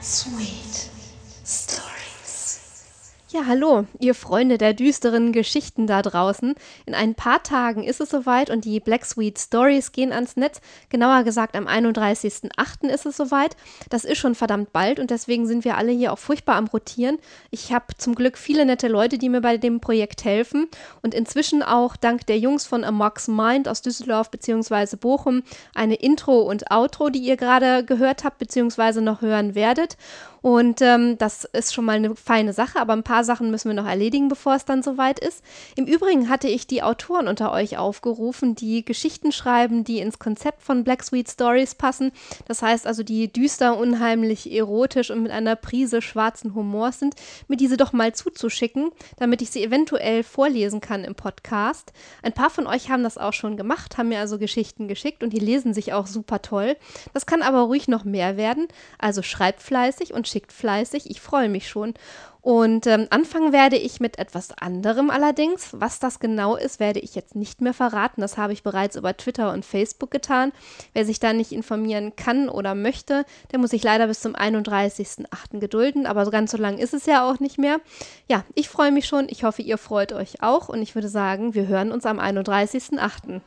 sweet. Ja, hallo, ihr Freunde der düsteren Geschichten da draußen. In ein paar Tagen ist es soweit und die Black Sweet Stories gehen ans Netz. Genauer gesagt, am 31.08. ist es soweit. Das ist schon verdammt bald und deswegen sind wir alle hier auch furchtbar am Rotieren. Ich habe zum Glück viele nette Leute, die mir bei dem Projekt helfen und inzwischen auch dank der Jungs von Amok's Mind aus Düsseldorf bzw. Bochum eine Intro und Outro, die ihr gerade gehört habt bzw. noch hören werdet. Und ähm, das ist schon mal eine feine Sache, aber ein paar Sachen müssen wir noch erledigen, bevor es dann soweit ist. Im Übrigen hatte ich die Autoren unter euch aufgerufen, die Geschichten schreiben, die ins Konzept von Black Sweet Stories passen. Das heißt also, die düster, unheimlich, erotisch und mit einer Prise schwarzen Humors sind, mir diese doch mal zuzuschicken, damit ich sie eventuell vorlesen kann im Podcast. Ein paar von euch haben das auch schon gemacht, haben mir also Geschichten geschickt und die lesen sich auch super toll. Das kann aber ruhig noch mehr werden. Also schreibt fleißig und schickt fleißig. Ich freue mich schon. Und ähm, anfangen werde ich mit etwas anderem allerdings. Was das genau ist, werde ich jetzt nicht mehr verraten. Das habe ich bereits über Twitter und Facebook getan. Wer sich da nicht informieren kann oder möchte, der muss sich leider bis zum 31.08. gedulden. Aber ganz so lang ist es ja auch nicht mehr. Ja, ich freue mich schon. Ich hoffe, ihr freut euch auch. Und ich würde sagen, wir hören uns am 31.08.